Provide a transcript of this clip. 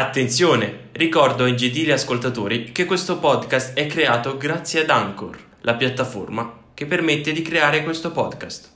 Attenzione! Ricordo ai gentili ascoltatori che questo podcast è creato grazie ad Anchor, la piattaforma che permette di creare questo podcast.